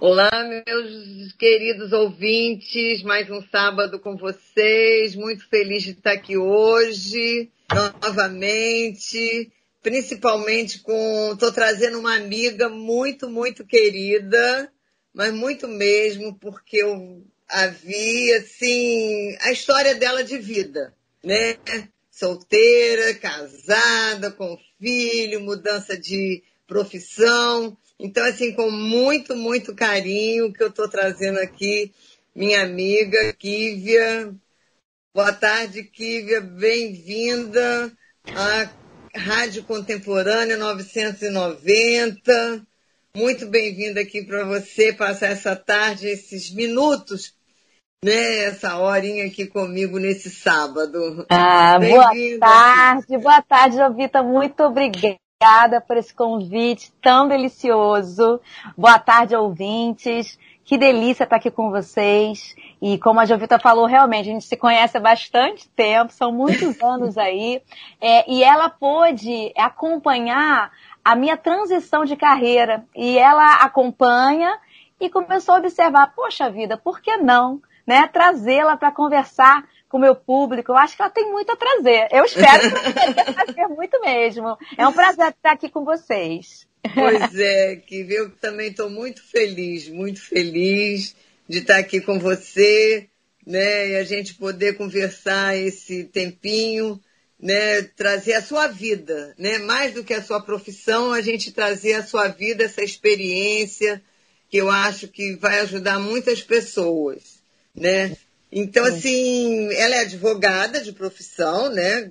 Olá, meus queridos ouvintes, mais um sábado com vocês. Muito feliz de estar aqui hoje, novamente, principalmente com. Estou trazendo uma amiga muito, muito querida, mas muito mesmo, porque eu a vi, assim, a história dela de vida, né? Solteira, casada, com filho, mudança de profissão. Então, assim, com muito, muito carinho que eu estou trazendo aqui minha amiga Kívia. Boa tarde, Kívia. Bem-vinda à Rádio Contemporânea 990. Muito bem-vinda aqui para você passar essa tarde, esses minutos, né? Essa horinha aqui comigo nesse sábado. Ah, boa tarde, boa tarde, Jovita. Muito obrigada obrigada por esse convite tão delicioso. Boa tarde, ouvintes. Que delícia estar aqui com vocês. E como a Jovita falou, realmente, a gente se conhece há bastante tempo, são muitos anos aí. É, e ela pôde acompanhar a minha transição de carreira. E ela acompanha e começou a observar, poxa vida, por que não? Né, trazê-la para conversar com o meu público. Eu acho que ela tem muito a trazer. Eu espero que trazer muito mesmo. É um prazer estar aqui com vocês. Pois é, que eu também estou muito feliz, muito feliz de estar aqui com você, né? E a gente poder conversar esse tempinho, né? Trazer a sua vida, né? Mais do que a sua profissão, a gente trazer a sua vida, essa experiência que eu acho que vai ajudar muitas pessoas, né? Então, assim, ela é advogada de profissão, né?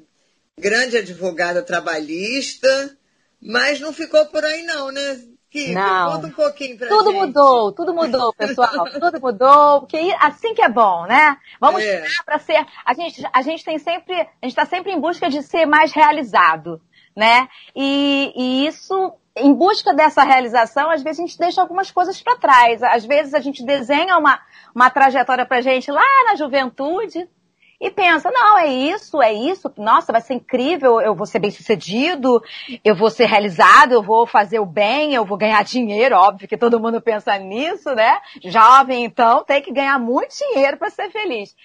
Grande advogada trabalhista, mas não ficou por aí não, né? Que, não. Conta um pouquinho pra Tudo gente. mudou, tudo mudou, pessoal. tudo mudou, porque assim que é bom, né? Vamos é. para ser. A gente, a gente tem sempre, a gente está sempre em busca de ser mais realizado, né? E, e isso em busca dessa realização, às vezes a gente deixa algumas coisas para trás. Às vezes a gente desenha uma, uma trajetória pra gente lá na juventude e pensa, não, é isso, é isso, nossa, vai ser incrível, eu vou ser bem sucedido, eu vou ser realizado, eu vou fazer o bem, eu vou ganhar dinheiro, óbvio que todo mundo pensa nisso, né? Jovem, então, tem que ganhar muito dinheiro para ser feliz.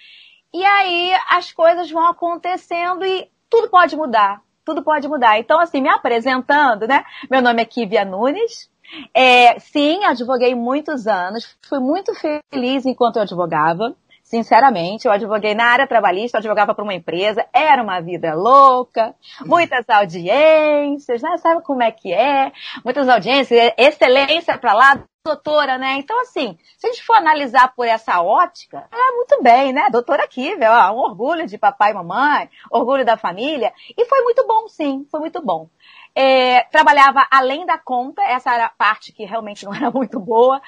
E aí as coisas vão acontecendo e tudo pode mudar tudo pode mudar. Então, assim, me apresentando, né? Meu nome é Kivia Nunes. É, sim, advoguei muitos anos. Fui muito feliz enquanto eu advogava. Sinceramente, eu advoguei na área trabalhista, eu advogava para uma empresa, era uma vida louca, muitas audiências, né? Sabe como é que é? Muitas audiências, excelência para lá, doutora, né? Então, assim, se a gente for analisar por essa ótica, é muito bem, né? Doutora Kivel, ó, um orgulho de papai e mamãe, orgulho da família. E foi muito bom, sim, foi muito bom. É, trabalhava além da conta, essa era a parte que realmente não era muito boa.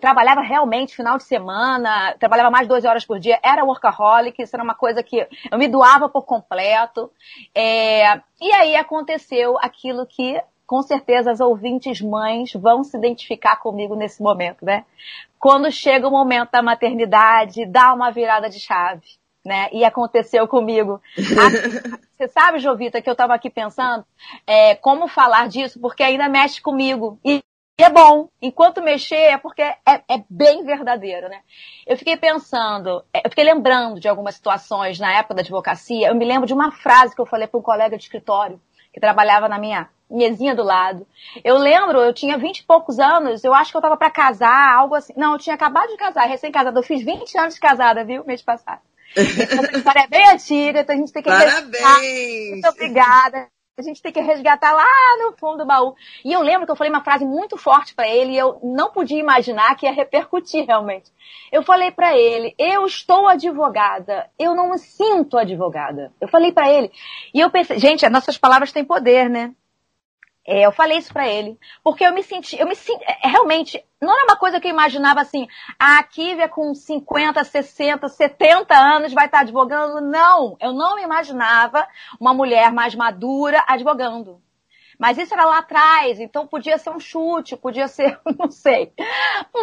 Trabalhava realmente final de semana, trabalhava mais de 12 horas por dia, era workaholic, isso era uma coisa que eu me doava por completo. É, e aí aconteceu aquilo que com certeza as ouvintes mães vão se identificar comigo nesse momento, né? Quando chega o momento da maternidade, dá uma virada de chave, né? E aconteceu comigo. Você sabe, Jovita, que eu estava aqui pensando é, como falar disso, porque ainda mexe comigo. E é bom. Enquanto mexer, é porque é, é, bem verdadeiro, né? Eu fiquei pensando, é, eu fiquei lembrando de algumas situações na época da advocacia. Eu me lembro de uma frase que eu falei para um colega de escritório que trabalhava na minha mesinha do lado. Eu lembro, eu tinha vinte e poucos anos, eu acho que eu tava para casar, algo assim. Não, eu tinha acabado de casar, recém-casada. Eu fiz 20 anos de casada, viu? Mês passado. Então, a história é bem antiga, então a gente tem que Parabéns! Muito obrigada. A gente tem que resgatar lá no fundo do baú. E eu lembro que eu falei uma frase muito forte para ele e eu não podia imaginar que ia repercutir realmente. Eu falei para ele: "Eu estou advogada, eu não me sinto advogada". Eu falei para ele. E eu pensei, gente, as nossas palavras têm poder, né? É, eu falei isso para ele, porque eu me senti, eu me senti, é, realmente, não era uma coisa que eu imaginava assim, a Kívia com 50, 60, 70 anos vai estar advogando. Não, eu não imaginava uma mulher mais madura advogando. Mas isso era lá atrás, então podia ser um chute, podia ser, não sei.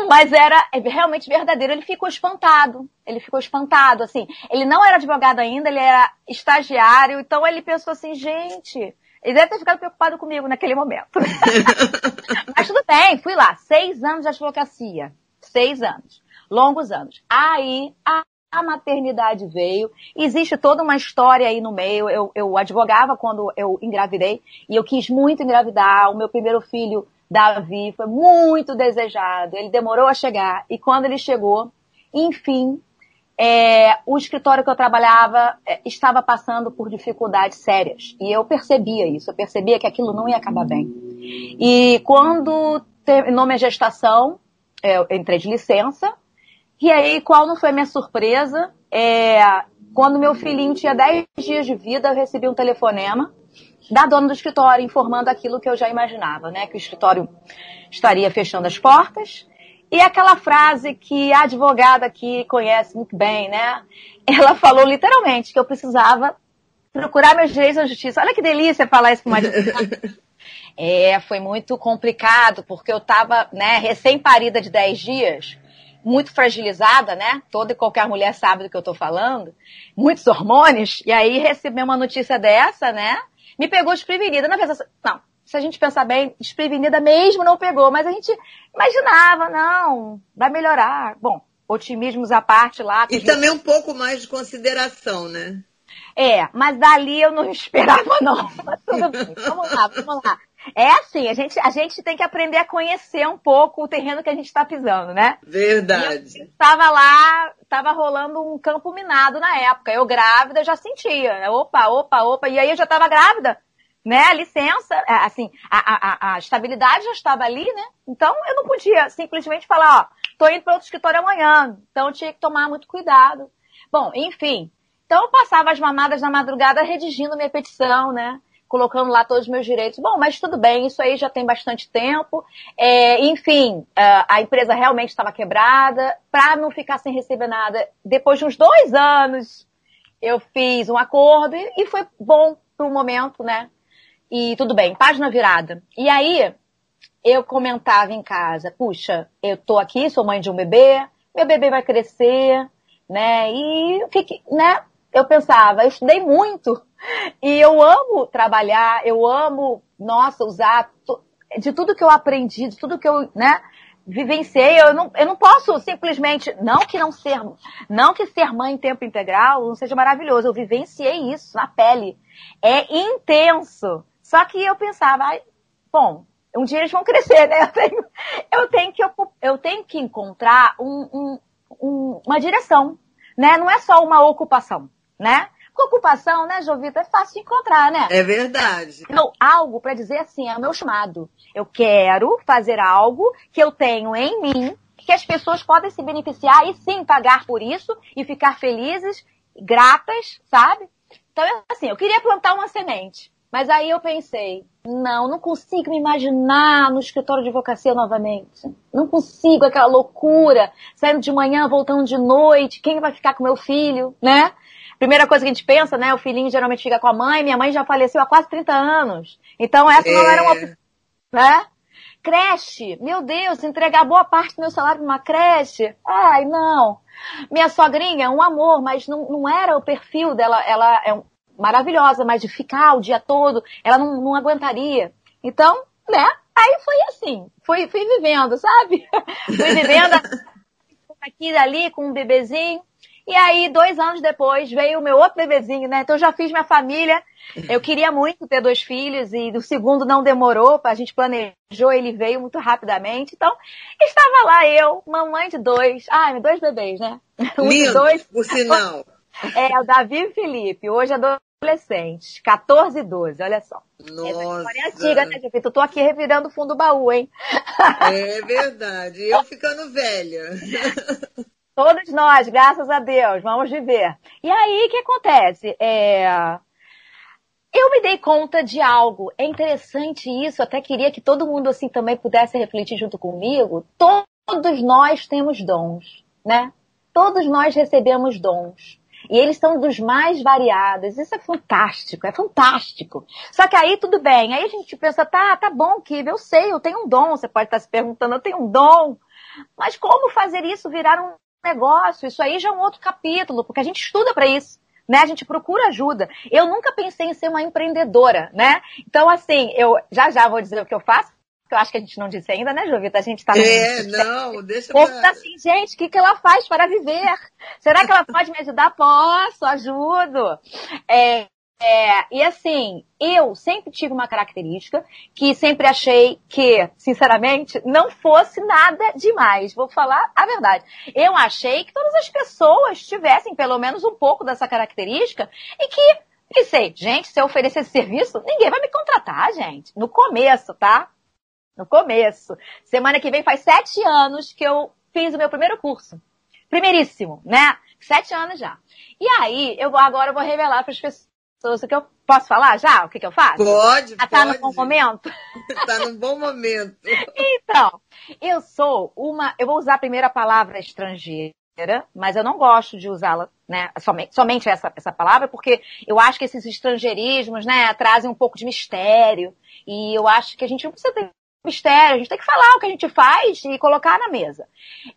Mas era realmente verdadeiro. Ele ficou espantado. Ele ficou espantado, assim. Ele não era advogado ainda, ele era estagiário, então ele pensou assim, gente, ele deve ter ficado preocupado comigo naquele momento. Mas tudo bem, fui lá. Seis anos de advocacia. Seis anos. Longos anos. Aí, a, a maternidade veio. Existe toda uma história aí no meio. Eu, eu advogava quando eu engravidei e eu quis muito engravidar. O meu primeiro filho, Davi, foi muito desejado. Ele demorou a chegar e quando ele chegou, enfim, é, o escritório que eu trabalhava é, estava passando por dificuldades sérias. E eu percebia isso, eu percebia que aquilo não ia acabar bem. E quando terminou minha gestação, é, eu entrei de licença. E aí, qual não foi minha surpresa? É, quando meu filhinho tinha 10 dias de vida, eu recebi um telefonema da dona do escritório informando aquilo que eu já imaginava, né? Que o escritório estaria fechando as portas e aquela frase que a advogada aqui conhece muito bem, né? Ela falou literalmente que eu precisava procurar meus direitos na justiça. Olha que delícia falar isso para uma advogada. É, foi muito complicado, porque eu estava né, recém-parida de 10 dias, muito fragilizada, né? Toda e qualquer mulher sabe do que eu estou falando. Muitos hormônios. E aí receber uma notícia dessa, né? Me pegou desprevenida. Na verdade, não, se a gente pensar bem, desprevenida mesmo não pegou, mas a gente imaginava, não, vai melhorar. Bom, otimismos à parte lá. E gente... também um pouco mais de consideração, né? É, mas dali eu não esperava, não. Mas tudo bem, vamos lá, vamos lá. É assim, a gente, a gente tem que aprender a conhecer um pouco o terreno que a gente está pisando, né? Verdade. Estava lá, estava rolando um campo minado na época. Eu grávida já sentia. Opa, opa, opa. E aí eu já estava grávida né? A licença, é, assim, a, a, a, estabilidade já estava ali, né? Então eu não podia simplesmente falar, ó, tô indo para outro escritório amanhã. Então eu tinha que tomar muito cuidado. Bom, enfim. Então eu passava as mamadas na madrugada redigindo minha petição, né? Colocando lá todos os meus direitos. Bom, mas tudo bem, isso aí já tem bastante tempo. É, enfim, é, a empresa realmente estava quebrada. Para não ficar sem receber nada, depois de uns dois anos, eu fiz um acordo e, foi bom para o momento, né? E tudo bem, página virada. E aí, eu comentava em casa, puxa, eu tô aqui, sou mãe de um bebê, meu bebê vai crescer, né? E fiquei, né? Eu pensava, eu estudei muito e eu amo trabalhar, eu amo, nossa, usar de tudo que eu aprendi, de tudo que eu, né? Vivenciei, eu não, eu não posso simplesmente, não que não ser, não que ser mãe em tempo integral não seja maravilhoso, eu vivenciei isso na pele. É intenso. Só que eu pensava, bom, um dia eles vão crescer, né? Eu tenho, eu tenho, que, eu tenho que encontrar um, um, um, uma direção, né? Não é só uma ocupação, né? Porque ocupação, né, Jovita, é fácil de encontrar, né? É verdade. Então, algo para dizer assim, é o meu chamado. Eu quero fazer algo que eu tenho em mim, que as pessoas podem se beneficiar e sim pagar por isso e ficar felizes, gratas, sabe? Então, assim, eu queria plantar uma semente. Mas aí eu pensei, não, não consigo me imaginar no escritório de advocacia novamente. Não consigo aquela loucura, saindo de manhã, voltando de noite, quem vai ficar com meu filho, né? Primeira coisa que a gente pensa, né? O filhinho geralmente fica com a mãe, minha mãe já faleceu há quase 30 anos. Então essa é... não era uma opção, né? Creche, meu Deus, entregar boa parte do meu salário numa creche? Ai, não. Minha sogrinha, um amor, mas não, não era o perfil dela. Ela é um, maravilhosa, mas de ficar o dia todo, ela não, não aguentaria. Então, né? Aí foi assim, fui, fui vivendo, sabe? fui vivendo aqui e ali com um bebezinho. E aí, dois anos depois, veio o meu outro bebezinho, né? Então, eu já fiz minha família. Eu queria muito ter dois filhos e o segundo não demorou, a gente planejou, ele veio muito rapidamente. Então, estava lá eu, mamãe de dois. Ai, dois bebês, né? Um Lindo, dois. por sinal. É, o Davi e o Felipe. Hoje é adolescentes, 14 e 12, olha só. Nossa. Essa história é antiga, né, Jovita? Eu tô aqui revirando o fundo do baú, hein? É verdade. Eu ficando velha. Todos nós, graças a Deus, vamos viver. E aí, o que acontece? É... Eu me dei conta de algo. É interessante isso, até queria que todo mundo assim também pudesse refletir junto comigo. Todos nós temos dons, né? Todos nós recebemos dons. E eles são dos mais variados. Isso é fantástico, é fantástico. Só que aí tudo bem. Aí a gente pensa, tá, tá bom, Kiva, eu sei, eu tenho um dom. Você pode estar se perguntando, eu tenho um dom. Mas como fazer isso virar um negócio? Isso aí já é um outro capítulo, porque a gente estuda para isso. Né? A gente procura ajuda. Eu nunca pensei em ser uma empreendedora, né? Então, assim, eu já já vou dizer o que eu faço, que eu acho que a gente não disse ainda, né, Jovita? A gente tá no. É, não, deixa eu. Pra... assim, gente, o que, que ela faz para viver? Será que ela pode me ajudar? Posso, ajudo. É, é, e assim, eu sempre tive uma característica que sempre achei que, sinceramente, não fosse nada demais. Vou falar a verdade. Eu achei que todas as pessoas tivessem pelo menos um pouco dessa característica e que pensei, gente, se eu oferecer esse serviço, ninguém vai me contratar, gente. No começo, tá? No começo. Semana que vem faz sete anos que eu fiz o meu primeiro curso. Primeiríssimo, né? Sete anos já. E aí, eu vou, agora eu vou revelar para as pessoas o que eu posso falar já? O que, que eu faço? Pode, ah, Tá num bom momento? tá num bom momento. então, eu sou uma, eu vou usar a primeira palavra estrangeira, mas eu não gosto de usá-la, né, somente, somente essa, essa palavra, porque eu acho que esses estrangeirismos, né, trazem um pouco de mistério, e eu acho que a gente não precisa ter mistério, a gente tem que falar o que a gente faz e colocar na mesa.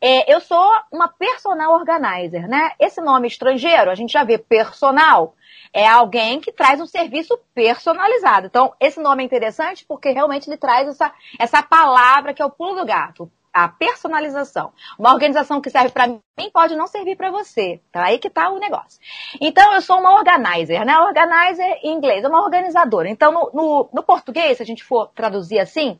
É, eu sou uma personal organizer, né? Esse nome estrangeiro, a gente já vê personal, é alguém que traz um serviço personalizado. Então, esse nome é interessante porque realmente ele traz essa, essa palavra que é o pulo do gato. A personalização. Uma organização que serve para mim pode não servir para você. Então, aí que tá o negócio. Então, eu sou uma organizer, né? Organizer em inglês, é uma organizadora. Então, no, no, no português, se a gente for traduzir assim,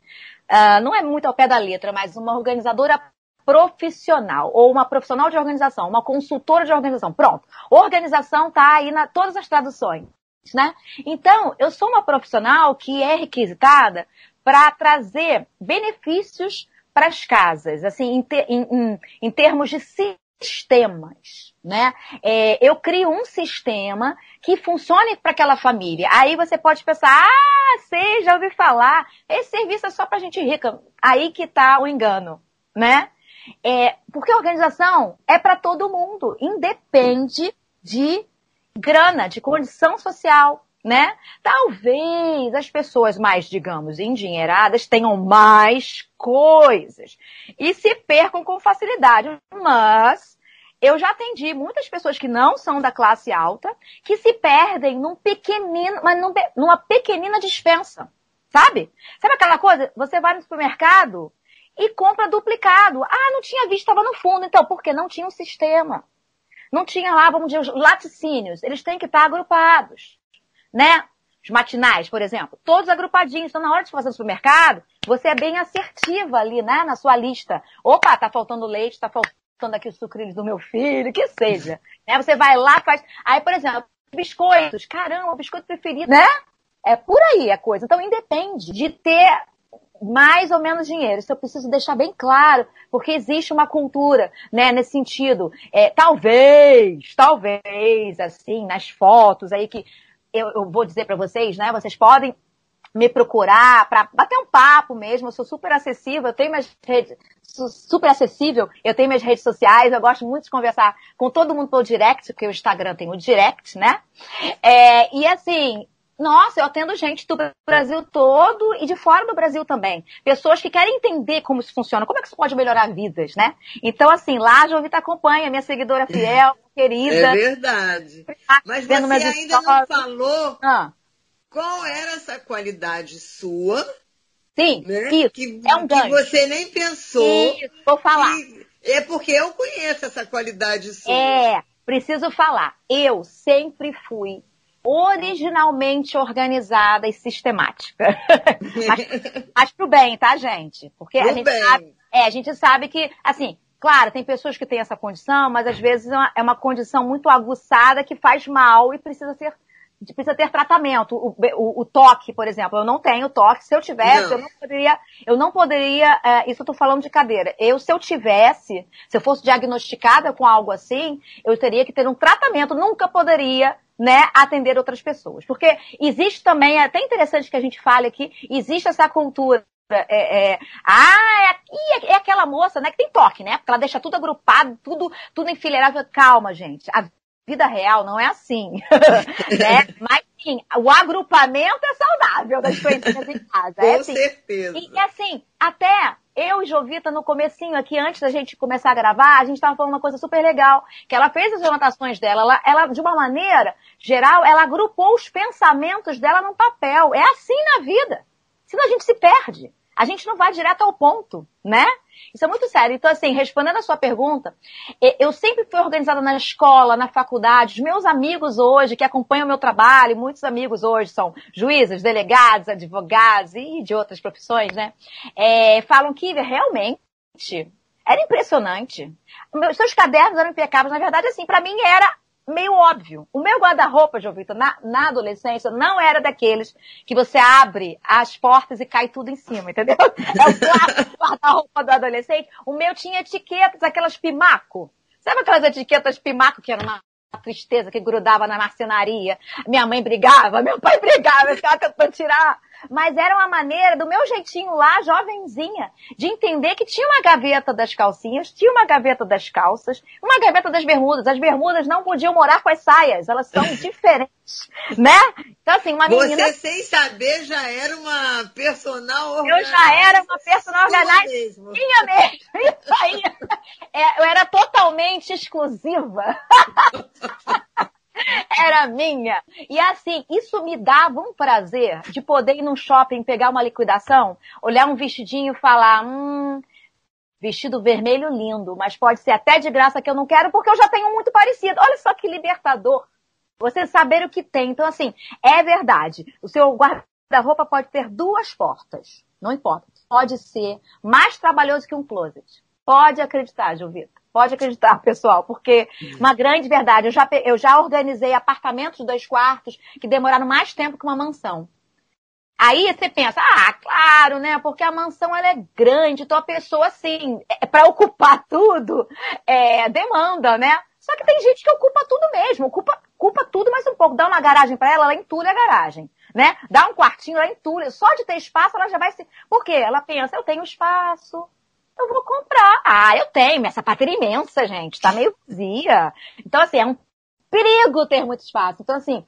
uh, não é muito ao pé da letra, mas uma organizadora profissional ou uma profissional de organização, uma consultora de organização. Pronto. Organização está aí na todas as traduções, né? Então, eu sou uma profissional que é requisitada para trazer benefícios para as casas, assim, em, ter, em, em, em termos de sistemas, né? É, eu crio um sistema que funcione para aquela família. Aí você pode pensar, ah, sei, já ouvi falar, esse serviço é só para gente rica. Aí que está o engano, né? É, porque a organização é para todo mundo, independe de grana, de condição social, né? Talvez as pessoas mais, digamos, endinheiradas tenham mais coisas e se percam com facilidade, mas eu já atendi muitas pessoas que não são da classe alta que se perdem num pequenino, mas num, numa pequenina dispensa. Sabe? Sabe aquela coisa? Você vai no supermercado e compra duplicado. Ah, não tinha visto, estava no fundo. Então, porque não tinha um sistema. Não tinha lá, vamos dizer, os laticínios. Eles têm que estar agrupados. Né? Os matinais, por exemplo. Todos agrupadinhos. Então, na hora de fazer no supermercado, você é bem assertiva ali, né? Na sua lista. Opa, tá faltando leite, tá faltando aqui os sucrilhos do meu filho, que seja. né? Você vai lá, faz... Aí, por exemplo, biscoitos. Caramba, o biscoito preferido, né? É por aí a coisa. Então, independe de ter mais ou menos dinheiro. Isso eu preciso deixar bem claro, porque existe uma cultura, né, nesse sentido. É, talvez, talvez, assim, nas fotos aí que eu, eu vou dizer para vocês, né, vocês podem me procurar para bater um papo mesmo. Eu sou super acessível, eu tenho minhas redes, super acessível, eu tenho minhas redes sociais, eu gosto muito de conversar com todo mundo pelo direct, porque o Instagram tem o direct, né? É, e assim, nossa, eu atendo gente do Brasil todo e de fora do Brasil também. Pessoas que querem entender como isso funciona, como é que isso pode melhorar vidas, né? Então, assim, lá a Jovita acompanha, minha seguidora fiel, querida. É verdade. Mas você ainda histórias. não falou ah. qual era essa qualidade sua. Sim, né? isso. Que, é um ganho. Que você nem pensou. Isso, vou falar. é porque eu conheço essa qualidade sua. É, preciso falar. Eu sempre fui originalmente organizada e sistemática. mas, mas pro bem, tá, gente? Porque a gente, sabe, é, a gente sabe que, assim, claro, tem pessoas que têm essa condição, mas às vezes é uma, é uma condição muito aguçada que faz mal e precisa ser precisa ter tratamento. O, o, o, toque, por exemplo, eu não tenho toque. Se eu tivesse, não. eu não poderia, eu não poderia, é, isso eu tô falando de cadeira. Eu, se eu tivesse, se eu fosse diagnosticada com algo assim, eu teria que ter um tratamento, nunca poderia né, atender outras pessoas. Porque existe também, é até interessante que a gente fale aqui, existe essa cultura é, é, ah, é, é, aquela moça, né, que tem toque, né? Porque ela deixa tudo agrupado, tudo, tudo enfileirado. Calma, gente. A vida real não é assim. né? Mas sim, o agrupamento é saudável das coisinhas em casa. Com é assim. certeza. E assim, até eu e Jovita, no comecinho aqui, antes da gente começar a gravar, a gente estava falando uma coisa super legal, que ela fez as anotações dela, ela, ela, de uma maneira geral, ela agrupou os pensamentos dela num papel. É assim na vida. Senão a gente se perde. A gente não vai direto ao ponto, né? Isso é muito sério. Então, assim, respondendo a sua pergunta, eu sempre fui organizada na escola, na faculdade. Os meus amigos hoje, que acompanham o meu trabalho, muitos amigos hoje são juízes, delegados, advogados e de outras profissões, né? É, falam que realmente era impressionante. Meus seus cadernos eram impecáveis. Na verdade, assim, para mim era meio óbvio. O meu guarda-roupa, João Vitor, na, na, adolescência, não era daqueles que você abre as portas e cai tudo em cima, entendeu? É o guarda-roupa do adolescente. O meu tinha etiquetas, aquelas pimaco. Sabe aquelas etiquetas pimaco que era uma tristeza que grudava na marcenaria? Minha mãe brigava, meu pai brigava, eu ficava tentando tirar mas era uma maneira, do meu jeitinho lá, jovenzinha, de entender que tinha uma gaveta das calcinhas, tinha uma gaveta das calças, uma gaveta das bermudas. As bermudas não podiam morar com as saias, elas são diferentes, né? Então, assim, uma menina... Você, sem saber, já era uma personal organizada. Eu já era uma personal organizada. Mesmo. Minha mesmo. Isso aí. É, eu era totalmente exclusiva. Era minha. E assim, isso me dava um prazer de poder ir num shopping, pegar uma liquidação, olhar um vestidinho e falar, hum, vestido vermelho lindo, mas pode ser até de graça que eu não quero porque eu já tenho muito parecido. Olha só que libertador. Você saber o que tem. Então, assim, é verdade. O seu guarda-roupa pode ter duas portas. Não importa. Pode ser mais trabalhoso que um closet. Pode acreditar, Jovita. Pode acreditar, pessoal, porque uma grande verdade, eu já, eu já organizei apartamentos dois quartos que demoraram mais tempo que uma mansão. Aí você pensa, ah, claro, né? Porque a mansão ela é grande, então a pessoa, assim, é, para ocupar tudo, é, demanda, né? Só que tem gente que ocupa tudo mesmo, ocupa, ocupa tudo mais um pouco. Dá uma garagem para ela, ela entulha a garagem, né? Dá um quartinho, ela entulha. Só de ter espaço, ela já vai se. Por quê? Ela pensa, eu tenho espaço, eu vou comprar. Ah, eu tenho, minha sapateira é imensa, gente, tá meio vazia. Então, assim, é um perigo ter muito espaço. Então, assim,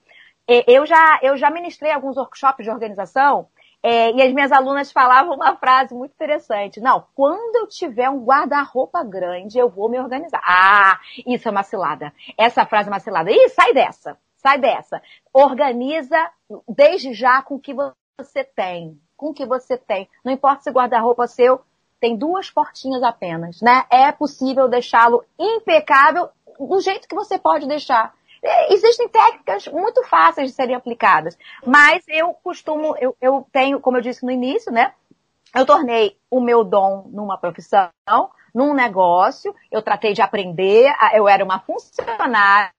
eu já, eu já ministrei alguns workshops de organização é, e as minhas alunas falavam uma frase muito interessante. Não, quando eu tiver um guarda-roupa grande, eu vou me organizar. Ah, isso é uma cilada. Essa frase é uma cilada. Ih, sai dessa. Sai dessa. Organiza desde já com o que você tem. Com o que você tem. Não importa se guarda-roupa seu tem duas portinhas apenas, né? É possível deixá-lo impecável do jeito que você pode deixar. Existem técnicas muito fáceis de serem aplicadas, mas eu costumo, eu, eu tenho, como eu disse no início, né? Eu tornei o meu dom numa profissão, num negócio, eu tratei de aprender, eu era uma funcionária,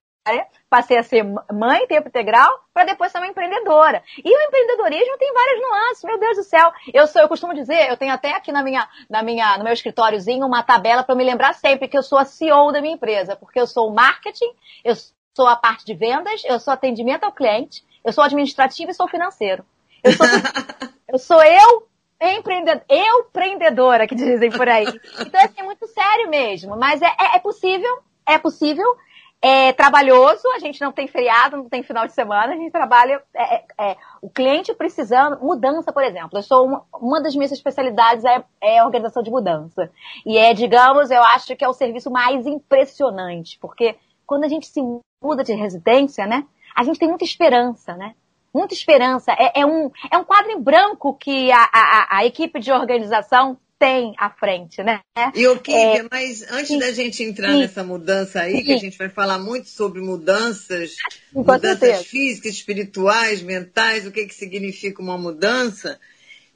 passei a ser mãe em tempo integral para depois ser uma empreendedora. E o empreendedorismo tem várias nuances, meu Deus do céu. Eu sou, eu costumo dizer, eu tenho até aqui na minha, na minha, no meu escritóriozinho uma tabela para me lembrar sempre que eu sou a CEO da minha empresa, porque eu sou o marketing, eu sou a parte de vendas, eu sou atendimento ao cliente, eu sou administrativo e sou financeiro. Eu sou, eu sou eu empreendedora, eu empreendedora, que dizem por aí. Então, assim, é muito sério mesmo, mas é, é, é possível, é possível, é trabalhoso, a gente não tem feriado, não tem final de semana, a gente trabalha, é, é, é o cliente precisando, mudança, por exemplo. Eu sou uma, uma das minhas especialidades é, é organização de mudança. E é, digamos, eu acho que é o serviço mais impressionante, porque quando a gente se muda de residência, né, a gente tem muita esperança, né? Muita esperança. É, é um, é um quadro em branco que a, a, a equipe de organização tem à frente, né? E o que, é, mas antes sim, da gente entrar sim, nessa mudança aí, sim. que a gente vai falar muito sobre mudanças, mudanças certeza. físicas, espirituais, mentais, o que, que significa uma mudança,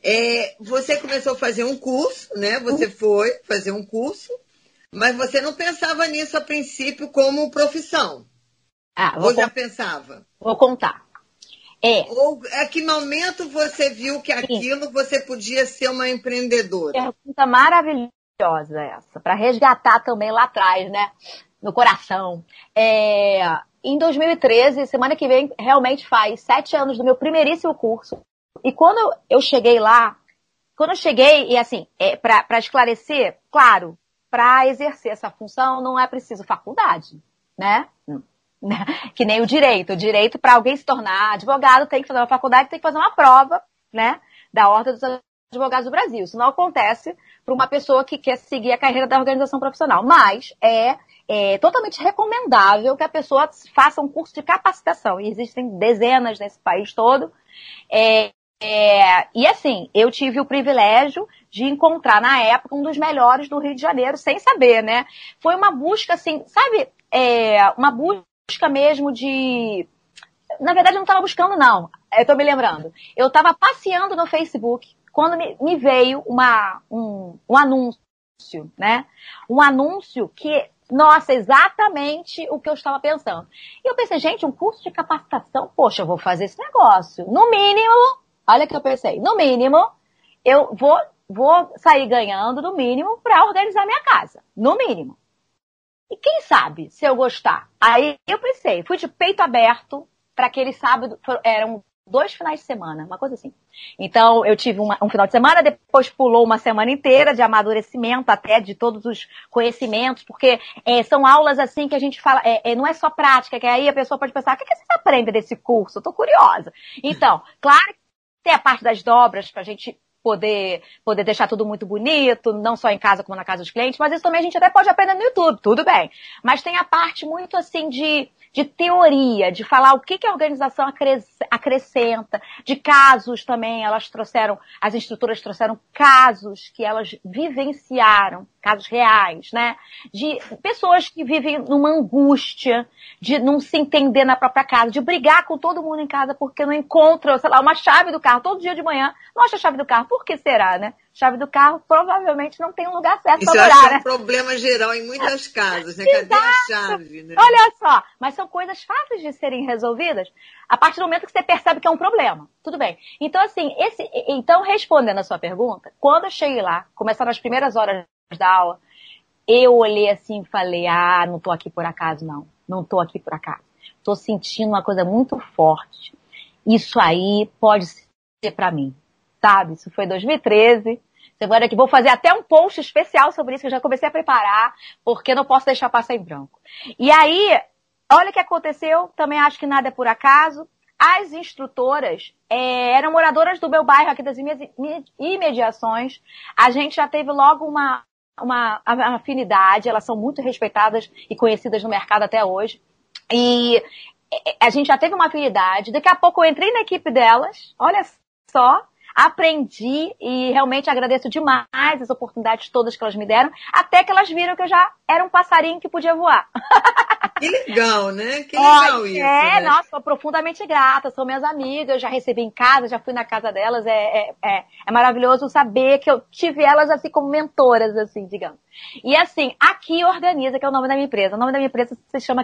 é, você começou a fazer um curso, né? Você uhum. foi fazer um curso, mas você não pensava nisso a princípio como profissão. Ah, Ou já pensava? Vou contar. É. Ou a que momento você viu que aquilo Sim. você podia ser uma empreendedora? Pergunta maravilhosa essa, para resgatar também lá atrás, né? No coração. É, em 2013, semana que vem, realmente faz sete anos do meu primeiríssimo curso. E quando eu cheguei lá, quando eu cheguei, e assim, é, para esclarecer, claro, para exercer essa função não é preciso faculdade, né? Que nem o direito. O direito, para alguém se tornar advogado, tem que fazer uma faculdade, tem que fazer uma prova, né? Da Ordem dos Advogados do Brasil. Isso não acontece para uma pessoa que quer seguir a carreira da organização profissional. Mas é, é totalmente recomendável que a pessoa faça um curso de capacitação. E existem dezenas nesse país todo. É, é, e assim, eu tive o privilégio de encontrar, na época, um dos melhores do Rio de Janeiro, sem saber, né? Foi uma busca, assim, sabe, é, uma busca mesmo de. Na verdade, eu não estava buscando, não. Eu tô me lembrando. Eu estava passeando no Facebook quando me, me veio uma, um, um anúncio, né? Um anúncio que nossa, exatamente o que eu estava pensando. E eu pensei, gente, um curso de capacitação, poxa, eu vou fazer esse negócio. No mínimo, olha que eu pensei, no mínimo, eu vou, vou sair ganhando, no mínimo, para organizar minha casa. No mínimo. E quem sabe se eu gostar? Aí eu pensei, fui de peito aberto para aquele sábado, eram dois finais de semana, uma coisa assim. Então, eu tive uma, um final de semana, depois pulou uma semana inteira de amadurecimento até de todos os conhecimentos, porque é, são aulas assim que a gente fala, é, é, não é só prática, que aí a pessoa pode pensar, o que, que você aprende desse curso? Eu tô curiosa. Então, claro que tem a parte das dobras pra gente poder, poder deixar tudo muito bonito, não só em casa como na casa dos clientes, mas isso também a gente até pode aprender no YouTube, tudo bem. Mas tem a parte muito assim de de teoria, de falar o que, que a organização acrescenta, de casos também, elas trouxeram, as instrutoras trouxeram casos que elas vivenciaram, casos reais, né? De pessoas que vivem numa angústia, de não se entender na própria casa, de brigar com todo mundo em casa porque não encontram, sei lá, uma chave do carro. Todo dia de manhã não acha a chave do carro. Por que será, né? chave do carro provavelmente não tem um lugar certo para morar, Isso é um problema geral em muitas casas, né? Cadê a chave, né? Olha só, mas são coisas fáceis de serem resolvidas a partir do momento que você percebe que é um problema. Tudo bem. Então, assim, esse, então, respondendo a sua pergunta, quando eu cheguei lá, começaram as primeiras horas da aula, eu olhei assim e falei, ah, não tô aqui por acaso, não. Não tô aqui por acaso. Tô sentindo uma coisa muito forte. Isso aí pode ser para mim. Sabe? Isso foi 2013. Semana que vou fazer até um post especial sobre isso, que eu já comecei a preparar, porque não posso deixar passar em branco. E aí, olha o que aconteceu, também acho que nada é por acaso. As instrutoras é, eram moradoras do meu bairro aqui das imediações. A gente já teve logo uma, uma afinidade, elas são muito respeitadas e conhecidas no mercado até hoje. E a gente já teve uma afinidade. Daqui a pouco eu entrei na equipe delas, olha só, aprendi e realmente agradeço demais as oportunidades todas que elas me deram, até que elas viram que eu já era um passarinho que podia voar. Que legal, né? Que legal isso. É, né? nossa, sou profundamente grata, são minhas amigas, já recebi em casa, já fui na casa delas, é, é, é, é maravilhoso saber que eu tive elas assim como mentoras, assim, digamos. E assim, aqui organiza, que é o nome da minha empresa. O nome da minha empresa se chama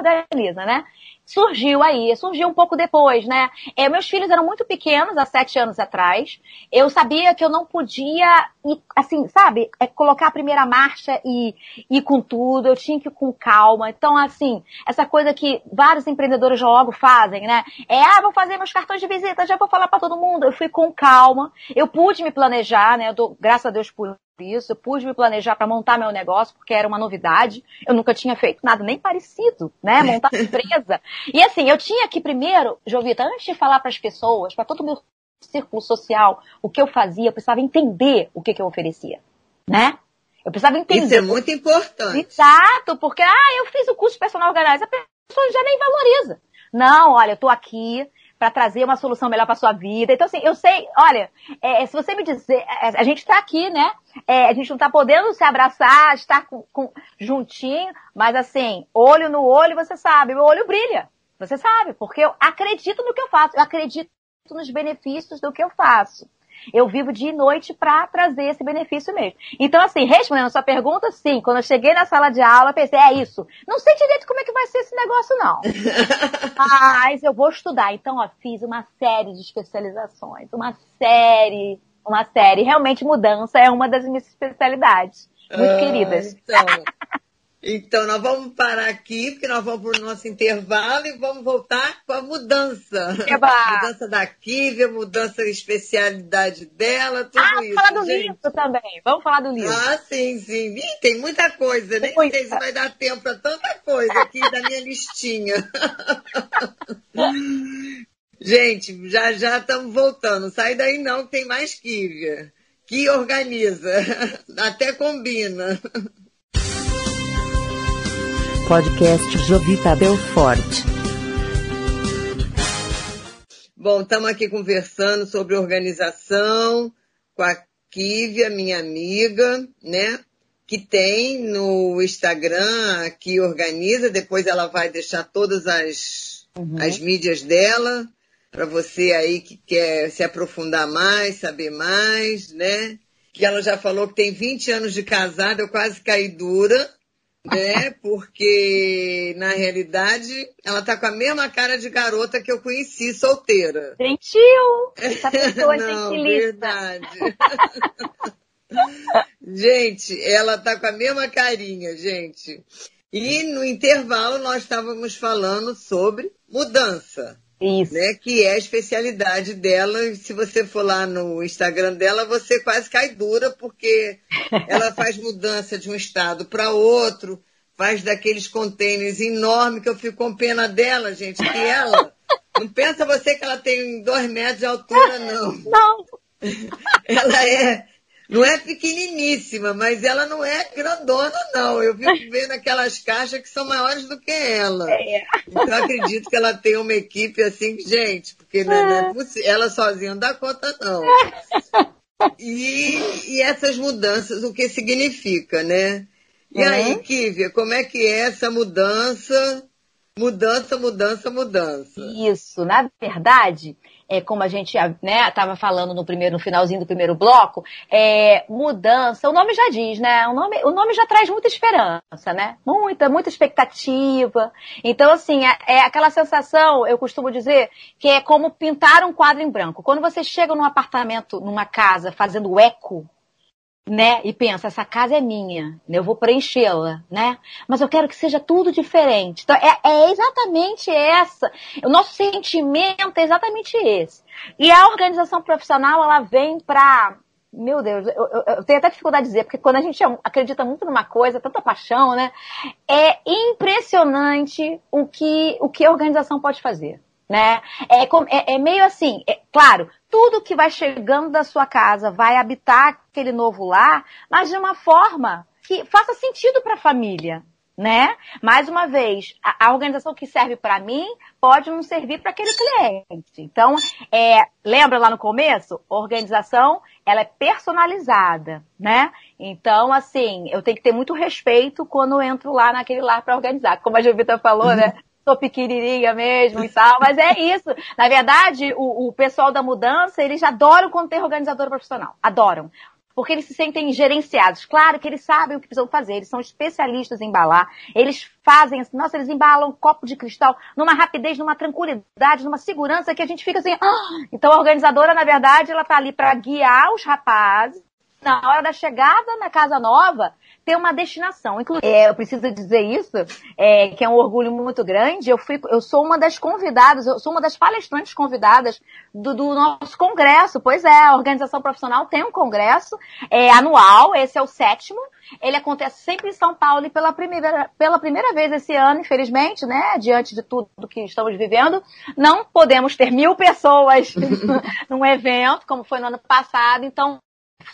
Organiza, né? surgiu aí, surgiu um pouco depois, né? É, meus filhos eram muito pequenos há sete anos atrás. Eu sabia que eu não podia, ir, assim, sabe, é, colocar a primeira marcha e ir com tudo. Eu tinha que ir com calma. Então, assim, essa coisa que vários empreendedores logo fazem, né? É, ah, vou fazer meus cartões de visita, já vou falar para todo mundo. Eu fui com calma. Eu pude me planejar, né? Eu dou, graças a Deus por isso, eu pude me planejar para montar meu negócio, porque era uma novidade. Eu nunca tinha feito nada nem parecido, né? Montar empresa. E assim, eu tinha que primeiro, Jovita, antes de falar para as pessoas, para todo o meu círculo social, o que eu fazia, eu precisava entender o que, que eu oferecia, né? Eu precisava entender. Isso é muito importante. Exato, porque, ah, eu fiz o curso personal organizado, a pessoa já nem valoriza. Não, olha, eu tô aqui, para trazer uma solução melhor para sua vida. Então, assim, eu sei, olha, é, se você me dizer, é, a gente está aqui, né? É, a gente não está podendo se abraçar, estar com, com, juntinho, mas assim, olho no olho, você sabe, meu olho brilha. Você sabe, porque eu acredito no que eu faço, eu acredito nos benefícios do que eu faço. Eu vivo dia e noite para trazer esse benefício mesmo. Então, assim, respondendo a sua pergunta, sim, quando eu cheguei na sala de aula, pensei, é isso. Não sei direito como é que vai ser esse negócio, não. Mas eu vou estudar. Então, ó, fiz uma série de especializações, uma série, uma série. Realmente, mudança é uma das minhas especialidades. Muito ah, queridas. Então. Então, nós vamos parar aqui, porque nós vamos para o nosso intervalo e vamos voltar com a mudança. Eba. Mudança da Kívia, mudança da especialidade dela, tudo ah, isso. Vamos falar do gente. livro também. Vamos falar do livro. Ah, sim, sim. Ih, tem muita coisa. Nem muita. sei se vai dar tempo para tanta coisa aqui da minha listinha. gente, já já estamos voltando. Sai daí não, que tem mais Kívia. Que organiza. Até combina podcast Jovita Belfort. Bom, estamos aqui conversando sobre organização com a Kívia, minha amiga, né? Que tem no Instagram, que organiza, depois ela vai deixar todas as, uhum. as mídias dela, para você aí que quer se aprofundar mais, saber mais, né? Que ela já falou que tem 20 anos de casada, eu quase caí dura, né? Porque, na realidade, ela tá com a mesma cara de garota que eu conheci solteira. Gentil! Essa pessoa Não, verdade. gente, ela tá com a mesma carinha, gente. E no intervalo nós estávamos falando sobre mudança. Isso. Né, que é a especialidade dela. Se você for lá no Instagram dela, você quase cai dura, porque ela faz mudança de um estado para outro, faz daqueles contêineres enormes que eu fico com pena dela, gente, que ela. Não pensa você que ela tem dois metros de altura, não. Não. Ela é não é pequeniníssima, mas ela não é grandona, não. Eu fico vendo aquelas caixas que são maiores do que ela. É. Então acredito que ela tem uma equipe assim, gente, porque não é, é ela sozinha não dá conta, não. E, e, essas mudanças, o que significa, né? E uhum. aí, Kívia, como é que é essa mudança? Mudança, mudança, mudança. Isso, na verdade, é, como a gente estava né, falando no primeiro, no finalzinho do primeiro bloco, é, mudança, o nome já diz, né? O nome, o nome já traz muita esperança, né? Muita, muita expectativa. Então, assim, é, é aquela sensação, eu costumo dizer, que é como pintar um quadro em branco. Quando você chega num apartamento, numa casa, fazendo eco, né? E pensa, essa casa é minha, eu vou preenchê-la, né? Mas eu quero que seja tudo diferente. Então, é, é, exatamente essa. O nosso sentimento é exatamente esse. E a organização profissional, ela vem para meu Deus, eu, eu, eu, tenho até dificuldade de dizer, porque quando a gente acredita muito numa coisa, tanta paixão, né? É impressionante o que, o que a organização pode fazer né? É, é, é meio assim, é, claro, tudo que vai chegando da sua casa vai habitar aquele novo lar, mas de uma forma que faça sentido para a família, né? Mais uma vez, a, a organização que serve para mim pode não servir para aquele cliente. Então, é, lembra lá no começo? Organização, ela é personalizada, né? Então, assim, eu tenho que ter muito respeito quando eu entro lá naquele lar para organizar. Como a Jovita falou, né? sou pequenininha mesmo e tal, mas é isso. Na verdade, o, o pessoal da mudança, eles adoram quando tem organizador profissional. Adoram porque eles se sentem gerenciados. Claro que eles sabem o que precisam fazer, eles são especialistas em embalar, eles fazem assim, nossa, eles embalam um copo de cristal numa rapidez, numa tranquilidade, numa segurança que a gente fica assim. Ah! Então a organizadora, na verdade, ela tá ali para guiar os rapazes na hora da chegada na casa nova, ter uma destinação. Inclusive, é, eu preciso dizer isso, é, que é um orgulho muito grande. Eu, fui, eu sou uma das convidadas, eu sou uma das palestrantes convidadas do, do nosso congresso. Pois é, a organização profissional tem um congresso é, anual, esse é o sétimo. Ele acontece sempre em São Paulo e pela primeira, pela primeira vez esse ano, infelizmente, né, diante de tudo que estamos vivendo, não podemos ter mil pessoas num evento, como foi no ano passado. Então,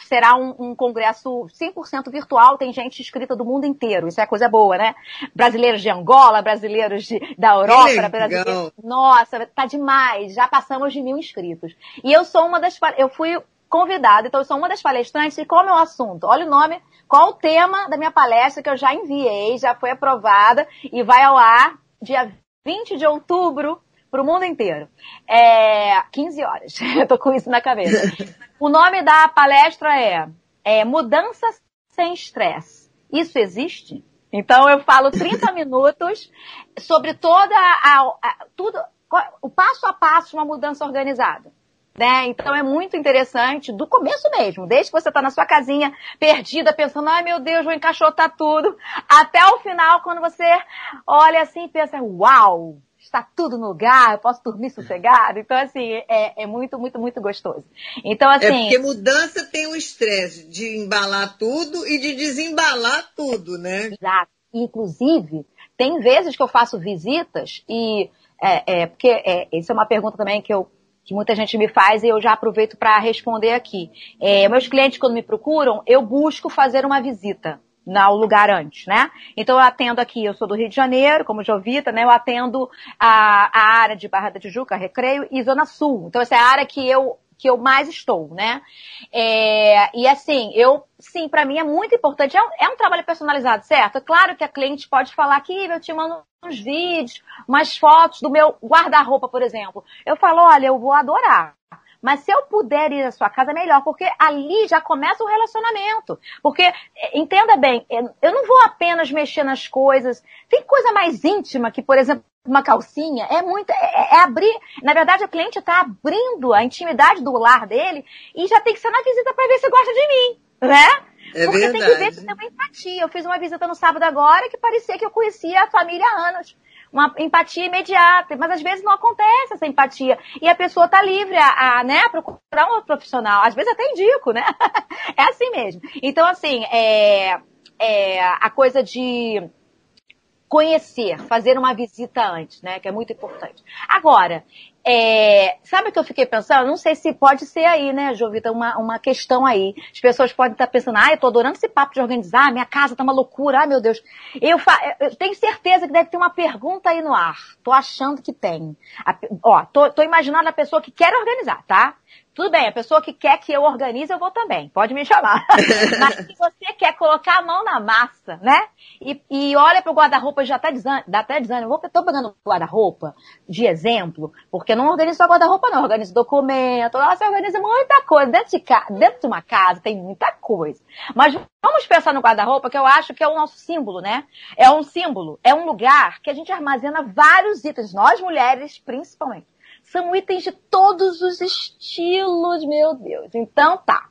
será um, um, congresso 100% virtual, tem gente inscrita do mundo inteiro, isso é coisa boa, né? Brasileiros de Angola, brasileiros de, da Europa, brasileiros... Nossa, tá demais, já passamos de mil inscritos. E eu sou uma das... Eu fui convidada, então eu sou uma das palestrantes, e qual é o meu assunto? Olha o nome, qual o tema da minha palestra que eu já enviei, já foi aprovada e vai ao ar dia 20 de outubro para o mundo inteiro. É, 15 horas. Eu tô com isso na cabeça. O nome da palestra é, é Mudanças sem Estresse. Isso existe? Então eu falo 30 minutos sobre toda a, a, tudo, o passo a passo de uma mudança organizada. Né? Então é muito interessante, do começo mesmo, desde que você está na sua casinha, perdida, pensando, ai meu Deus, vou encaixotar tudo, até o final, quando você olha assim e pensa, uau, está tudo no lugar, eu posso dormir sossegado. Então, assim, é, é muito, muito, muito gostoso. Então, é assim. É porque mudança tem o estresse de embalar tudo e de desembalar tudo, né? Exato. Inclusive, tem vezes que eu faço visitas e. É, é porque é, isso é uma pergunta também que eu que muita gente me faz e eu já aproveito para responder aqui. É, meus clientes, quando me procuram, eu busco fazer uma visita no lugar antes, né? Então eu atendo aqui, eu sou do Rio de Janeiro, como Jovita, né? Eu atendo a, a área de Barra da Tijuca, Recreio e Zona Sul. Então essa é a área que eu que eu mais estou, né? É, e assim, eu, sim, para mim é muito importante. É um, é um, trabalho personalizado, certo? É claro que a cliente pode falar que eu te mando uns vídeos, umas fotos do meu guarda-roupa, por exemplo. Eu falo, olha, eu vou adorar. Mas se eu puder ir à sua casa, melhor, porque ali já começa o relacionamento. Porque, é, entenda bem, eu não vou apenas mexer nas coisas. Tem coisa mais íntima que, por exemplo, uma calcinha é muito. É, é abrir. Na verdade, o cliente está abrindo a intimidade do lar dele e já tem que ser na visita para ver se gosta de mim, né? É Porque verdade. tem que ver se tem uma empatia. Eu fiz uma visita no sábado agora que parecia que eu conhecia a família há anos uma empatia imediata, mas às vezes não acontece essa empatia. E a pessoa está livre a, a, né, procurar um outro profissional. Às vezes até indico, né? é assim mesmo. Então, assim, é, é, a coisa de conhecer, fazer uma visita antes, né? Que é muito importante. Agora, é, sabe o que eu fiquei pensando? Não sei se pode ser aí, né, Jovita, uma, uma questão aí. As pessoas podem estar pensando, ah, eu tô adorando esse papo de organizar, minha casa tá uma loucura, ai meu Deus. Eu, eu tenho certeza que deve ter uma pergunta aí no ar. Tô achando que tem. A, ó, tô, tô imaginando a pessoa que quer organizar, tá? Tudo bem, a pessoa que quer que eu organize, eu vou também. Pode me chamar. Mas se você quer colocar a mão na massa, né? E, e olha pro guarda-roupa, já tá desânimo, dá até desânimo. Vou, tô pegando guarda-roupa de exemplo, porque não organizo só guarda-roupa, não. Organizo documento, nossa, organiza muita coisa. Dentro de, ca... Dentro de uma casa tem muita coisa. Mas vamos pensar no guarda-roupa, que eu acho que é o nosso símbolo, né? É um símbolo, é um lugar que a gente armazena vários itens, nós mulheres principalmente. São itens de todos os estilos, meu Deus. Então tá.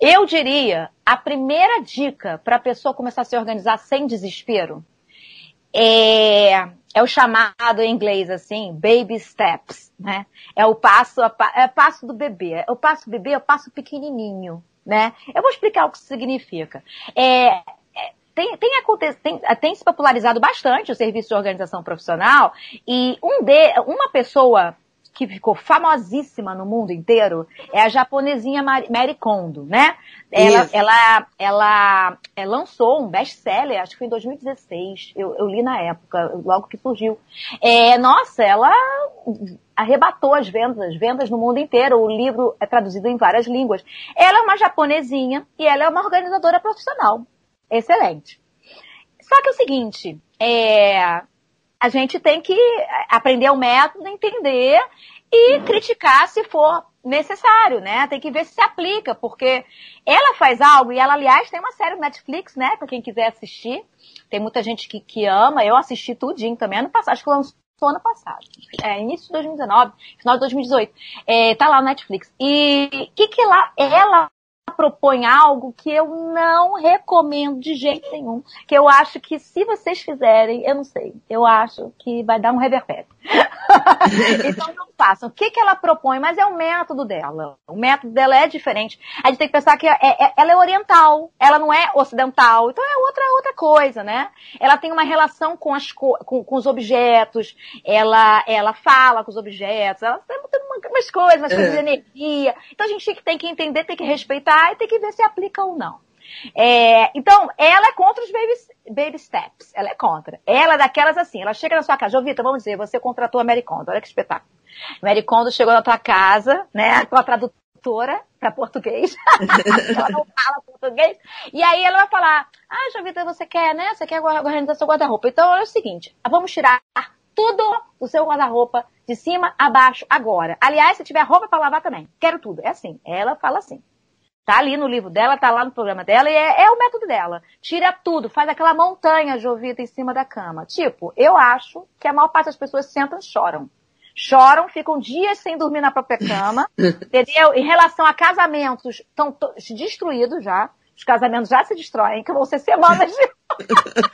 Eu diria, a primeira dica para a pessoa começar a se organizar sem desespero é, é o chamado em inglês assim, baby steps, né? É o passo, é o passo do bebê. É o passo do bebê é o passo pequenininho, né? Eu vou explicar o que isso significa. É, é tem, tem, tem, tem, se popularizado bastante o serviço de organização profissional e um de, uma pessoa que ficou famosíssima no mundo inteiro é a japonesinha Mary Kondo, né? Ela, ela, ela, ela, lançou um best-seller, acho que foi em 2016. Eu, eu, li na época, logo que surgiu. É, nossa, ela arrebatou as vendas, as vendas no mundo inteiro. O livro é traduzido em várias línguas. Ela é uma japonesinha e ela é uma organizadora profissional. Excelente. Só que é o seguinte, é, a gente tem que aprender o método, entender e criticar se for necessário, né? Tem que ver se se aplica, porque ela faz algo, e ela, aliás, tem uma série no Netflix, né? Pra quem quiser assistir. Tem muita gente que, que ama, eu assisti tudinho também ano passado, acho que lançou ano passado. É, início de 2019, final de 2018. É, tá lá no Netflix. E o que que ela, ela propõe algo que eu não recomendo de jeito nenhum. Que eu acho que se vocês fizerem, eu não sei, eu acho que vai dar um reverpédio. então não façam. O que, que ela propõe? Mas é o método dela. O método dela é diferente. A gente tem que pensar que é, é, ela é oriental, ela não é ocidental, então é outra outra coisa, né? Ela tem uma relação com, as, com, com os objetos, ela, ela fala com os objetos, ela tem umas coisas, umas coisas de é. energia. Então a gente tem que entender, tem que respeitar e tem que ver se aplica ou não. É, então, ela é contra os baby, baby steps. Ela é contra. Ela é daquelas assim, ela chega na sua casa, Jovita, vamos dizer, você contratou a Mary Kondo, olha que espetáculo. Mary Kondo chegou na tua casa, né, com a tradutora para português. ela não fala português. E aí ela vai falar, ah, Jovita, você quer, né, você quer organizar seu guarda-roupa. Então, é o seguinte, vamos tirar tudo do seu guarda-roupa, de cima a baixo, agora. Aliás, se tiver roupa para lavar também. Quero tudo. É assim. Ela fala assim. Tá ali no livro dela, tá lá no programa dela e é, é o método dela. Tira tudo, faz aquela montanha jovita em cima da cama. Tipo, eu acho que a maior parte das pessoas sentam e choram. Choram, ficam dias sem dormir na própria cama, entendeu? Em relação a casamentos, estão destruídos já. Os casamentos já se destroem, que vão ser semanas de...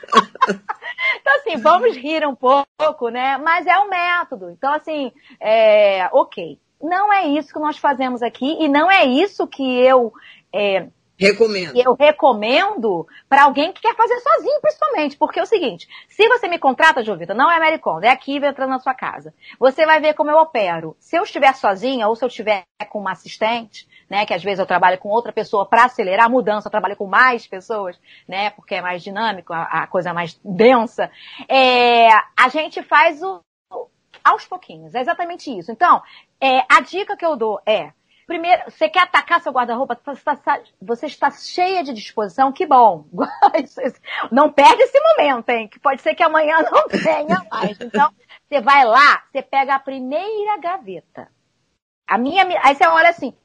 então, assim, vamos rir um pouco, né? Mas é o método. Então, assim, é, ok. Não é isso que nós fazemos aqui e não é isso que eu é, Recomendo. Eu recomendo para alguém que quer fazer sozinho, principalmente. Porque é o seguinte, se você me contrata, Jovita, não é Americon, é aqui entrando na sua casa. Você vai ver como eu opero. Se eu estiver sozinha ou se eu estiver com uma assistente, né, que às vezes eu trabalho com outra pessoa para acelerar a mudança, eu trabalho com mais pessoas, né, porque é mais dinâmico, a, a coisa é mais densa, é, a gente faz o, aos pouquinhos. É exatamente isso. Então, é, a dica que eu dou é, primeiro, você quer atacar seu guarda-roupa? Você está, cheia de disposição, que bom. Não perde esse momento, hein? Que pode ser que amanhã não tenha mais. Então, você vai lá, você pega a primeira gaveta. A minha, aí você olha assim,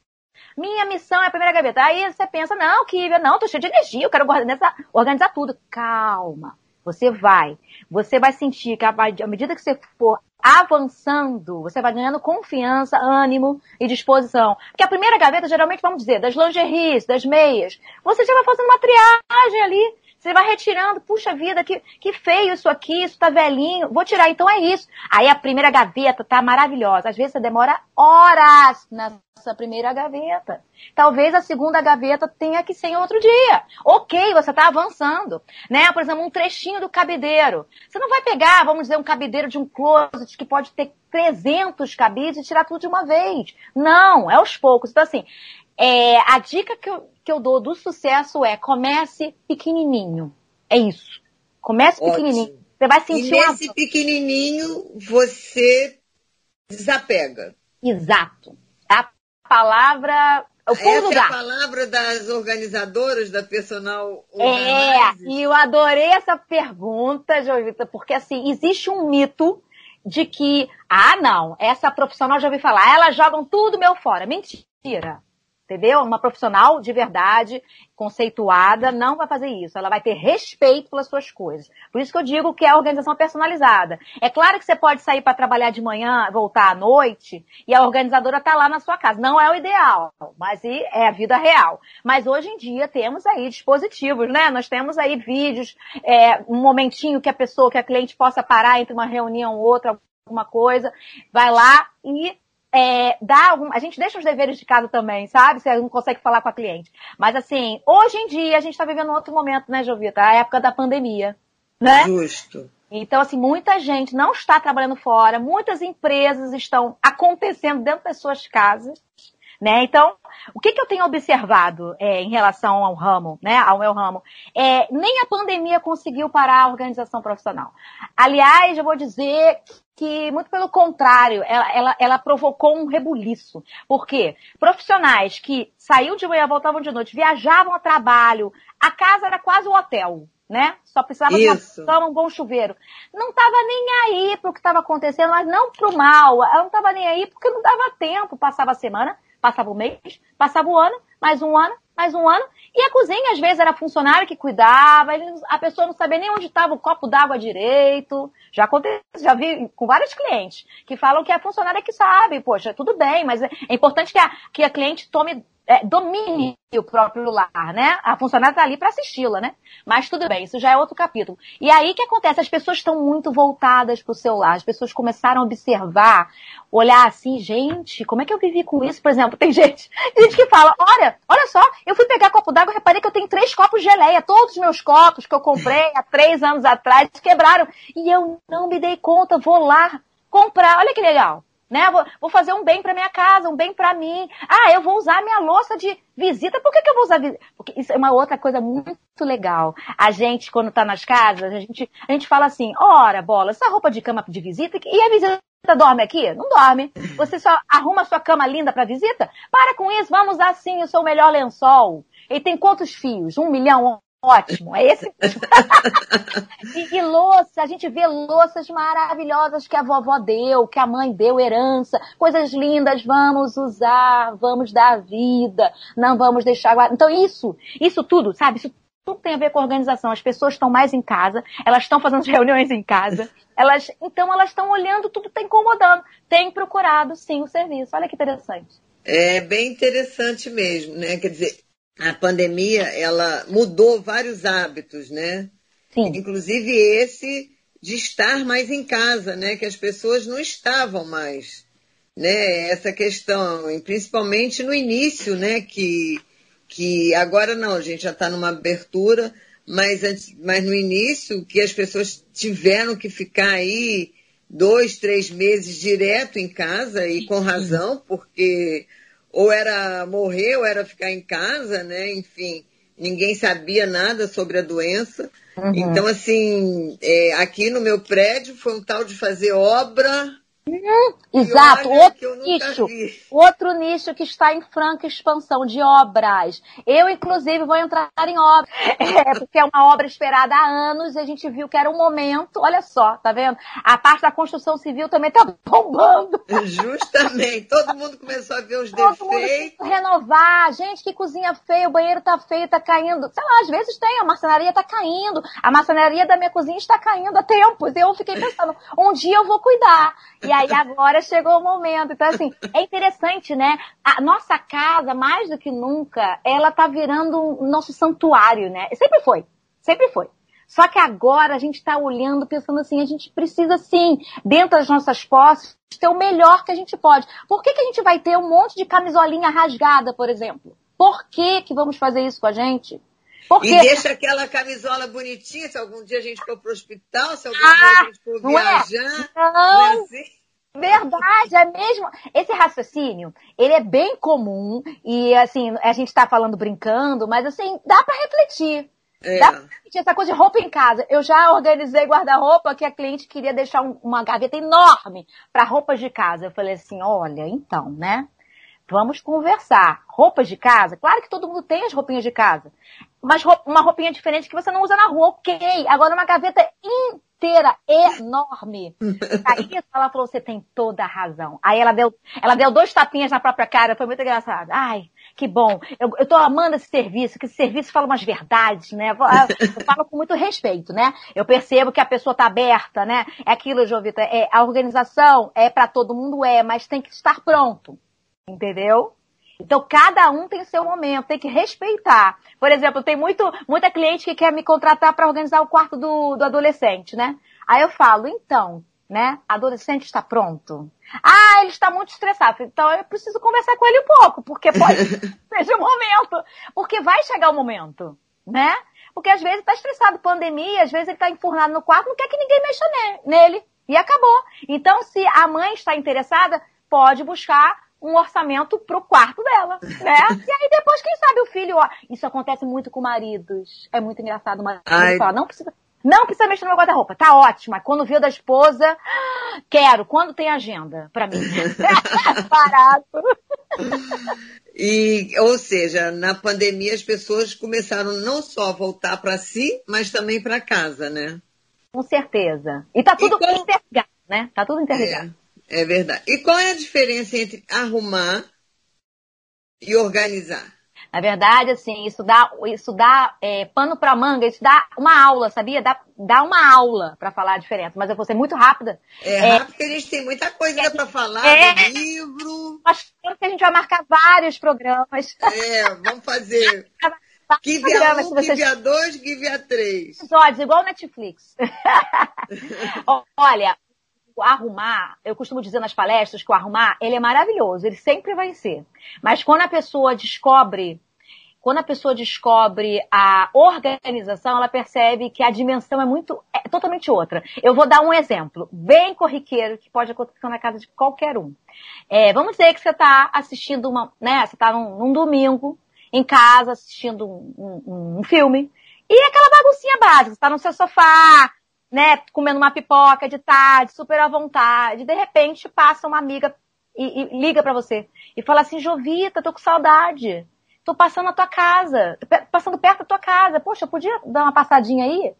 minha missão é a primeira gaveta. Aí você pensa, não, que não, tô cheio de energia, eu quero organizar, organizar tudo. Calma. Você vai. Você vai sentir que à medida que você for avançando, você vai ganhando confiança, ânimo e disposição. Porque a primeira gaveta, geralmente, vamos dizer, das lingeries, das meias, você já vai fazendo uma triagem ali. Você vai retirando, puxa vida, que, que feio isso aqui, isso tá velhinho, vou tirar, então é isso. Aí a primeira gaveta tá maravilhosa. Às vezes você demora horas nessa primeira gaveta. Talvez a segunda gaveta tenha que ser em outro dia. Ok, você tá avançando. Né? Por exemplo, um trechinho do cabideiro. Você não vai pegar, vamos dizer, um cabideiro de um closet que pode ter 300 cabides e tirar tudo de uma vez. Não, é aos poucos. Então assim, é, a dica que eu, que eu dou do sucesso é comece pequenininho. É isso. Comece Ótimo. pequenininho. Você vai sentir e nesse pequenininho você desapega. Exato. A palavra o Essa é a palavra das organizadoras da personal É, e eu adorei essa pergunta, Jovita, porque assim, existe um mito de que, ah, não, essa profissional já ouvi falar, elas jogam tudo meu fora. Mentira entendeu? Uma profissional de verdade, conceituada, não vai fazer isso. Ela vai ter respeito pelas suas coisas. Por isso que eu digo que é a organização personalizada. É claro que você pode sair para trabalhar de manhã, voltar à noite, e a organizadora está lá na sua casa. Não é o ideal, mas é a vida real. Mas hoje em dia temos aí dispositivos, né? Nós temos aí vídeos, é, um momentinho que a pessoa, que a cliente possa parar entre uma reunião ou outra, alguma coisa, vai lá e é, dá algum, a gente deixa os deveres de casa também, sabe? Você não consegue falar com a cliente. Mas assim, hoje em dia a gente está vivendo um outro momento, né, Jovita? A época da pandemia, né? Justo. Então, assim, muita gente não está trabalhando fora, muitas empresas estão acontecendo dentro das suas casas, né? Então, o que, que eu tenho observado é, em relação ao ramo, né? Ao meu ramo? É, nem a pandemia conseguiu parar a organização profissional. Aliás, eu vou dizer que, muito pelo contrário, ela, ela, ela provocou um rebuliço. Por quê? Profissionais que saíam de manhã, voltavam de noite, viajavam a trabalho, a casa era quase um hotel né? Só precisava Isso. de uma um bom chuveiro. Não estava nem aí para o que estava acontecendo, mas não para o mal. Ela não estava nem aí porque não dava tempo. Passava a semana, passava o mês, passava o ano, mais um ano, mais um ano. E a cozinha, às vezes, era funcionário que cuidava, a pessoa não sabia nem onde estava o copo d'água direito. Já aconteceu, já vi com vários clientes que falam que a funcionária que sabe, poxa, tudo bem, mas é importante que a, que a cliente tome é, domine o próprio lar, né? A funcionária está ali para assisti-la, né? Mas tudo bem, isso já é outro capítulo. E aí o que acontece? As pessoas estão muito voltadas para o celular. As pessoas começaram a observar, olhar assim, gente, como é que eu vivi com isso? Por exemplo, tem gente, gente que fala, olha, olha só, eu fui pegar copo d'água, reparei que eu tenho três copos de geleia. Todos os meus copos que eu comprei há três anos atrás quebraram. E eu não me dei conta, vou lá comprar. Olha que legal né? Vou, vou fazer um bem para minha casa, um bem para mim. Ah, eu vou usar minha louça de visita. Por que, que eu vou usar visita? Porque isso é uma outra coisa muito legal. A gente, quando tá nas casas, a gente, a gente fala assim, ora, bola, essa roupa de cama de visita, e a visita dorme aqui? Não dorme. Você só arruma sua cama linda para visita? Para com isso, vamos usar sim o seu melhor lençol. E tem quantos fios? Um milhão, Ótimo, é esse. e, e, louça, a gente vê louças maravilhosas que a vovó deu, que a mãe deu, herança, coisas lindas, vamos usar, vamos dar vida, não vamos deixar. Então isso, isso tudo, sabe? Isso tudo tem a ver com organização. As pessoas estão mais em casa, elas estão fazendo reuniões em casa, elas, então elas estão olhando, tudo está incomodando. Tem procurado sim o serviço. Olha que interessante. É bem interessante mesmo, né? Quer dizer, a pandemia ela mudou vários hábitos, né? Sim. Inclusive esse de estar mais em casa, né? Que as pessoas não estavam mais, né? Essa questão, e principalmente no início, né? Que, que agora não, a gente já está numa abertura, mas, mas no início que as pessoas tiveram que ficar aí dois, três meses direto em casa e com razão, porque ou era morrer ou era ficar em casa, né? Enfim, ninguém sabia nada sobre a doença. Uhum. Então, assim, é, aqui no meu prédio foi um tal de fazer obra exato, outro nicho, outro nicho que está em franca expansão de obras. Eu, inclusive, vou entrar em obra, é, porque é uma obra esperada há anos e a gente viu que era um momento, olha só, tá vendo? A parte da construção civil também tá bombando. Justamente, todo mundo começou a ver os todo defeitos. Mundo renovar, gente, que cozinha feia, o banheiro tá feio, tá caindo. Sei lá, às vezes tem, a marcenaria tá caindo, a marcenaria da minha cozinha está caindo há tempos. Eu fiquei pensando, um dia eu vou cuidar. E aí agora chegou o momento. Então, assim, é interessante, né? A nossa casa, mais do que nunca, ela tá virando o nosso santuário, né? Sempre foi. Sempre foi. Só que agora a gente está olhando, pensando assim, a gente precisa sim, dentro das nossas posses, ter o melhor que a gente pode. Por que, que a gente vai ter um monte de camisolinha rasgada, por exemplo? Por que, que vamos fazer isso com a gente? Porque... E deixa aquela camisola bonitinha, se algum dia a gente for para o hospital, se algum ah, dia a gente for não viajar. É? Não, não é assim? Verdade, é mesmo. Esse raciocínio, ele é bem comum e assim, a gente está falando brincando, mas assim, dá para refletir. É. Dá pra refletir essa coisa de roupa em casa. Eu já organizei guarda-roupa que a cliente queria deixar uma gaveta enorme para roupas de casa. Eu falei assim, olha, então, né? Vamos conversar. Roupas de casa? Claro que todo mundo tem as roupinhas de casa. Mas uma roupinha diferente que você não usa na rua, ok. Agora uma gaveta inteira, enorme. Aí ela falou, você tem toda a razão. Aí ela deu, ela deu dois tapinhas na própria cara, foi muito engraçado. Ai, que bom. Eu, eu tô amando esse serviço, que esse serviço fala umas verdades, né? Eu, falo com muito respeito, né? Eu percebo que a pessoa tá aberta, né? É aquilo, Jovita, é, a organização é para todo mundo, é, mas tem que estar pronto. Entendeu? Então, cada um tem seu momento, tem que respeitar. Por exemplo, tem muito, muita cliente que quer me contratar para organizar o quarto do, do adolescente, né? Aí eu falo, então, né? Adolescente está pronto. Ah, ele está muito estressado. Então eu preciso conversar com ele um pouco, porque pode ser o momento. Porque vai chegar o momento, né? Porque às vezes está estressado, pandemia, às vezes ele está enfurnado no quarto, não quer que ninguém mexa nele. E acabou. Então, se a mãe está interessada, pode buscar um orçamento pro quarto dela, né? e aí depois, quem sabe o filho, ó, isso acontece muito com maridos. É muito engraçado, o marido Ai. fala, não precisa, não precisa mexer no meu guarda-roupa, tá ótima. Quando viu da esposa, quero, quando tem agenda pra mim. Barato. E, ou seja, na pandemia as pessoas começaram não só a voltar para si, mas também para casa, né? Com certeza. E tá tudo e interligado, né? Tá tudo interligado. É. É verdade. E qual é a diferença entre arrumar e organizar? Na verdade, assim, isso dá, isso dá é, pano para manga, isso dá uma aula, sabia? Dá, dá uma aula para falar a diferença, mas eu vou ser muito rápida. É, é rápido porque a gente tem muita coisa é, para falar, é, livro. Acho que a gente vai marcar vários programas. É, vamos fazer. Give a 1, vocês... Give a 2, Give a 3. Episódios, igual Netflix. Olha, arrumar, eu costumo dizer nas palestras que o arrumar, ele é maravilhoso, ele sempre vai ser. Mas quando a pessoa descobre, quando a pessoa descobre a organização, ela percebe que a dimensão é muito, é totalmente outra. Eu vou dar um exemplo bem corriqueiro que pode acontecer na casa de qualquer um. É, vamos dizer que você está assistindo uma, né, você está num, num, domingo, em casa, assistindo um, um, um filme, e aquela baguncinha básica, você está no seu sofá, né, comendo uma pipoca de tarde, super à vontade. De repente passa uma amiga e, e liga para você e fala assim: Jovita, tô com saudade. Tô passando na tua casa, passando perto da tua casa. Poxa, podia dar uma passadinha aí?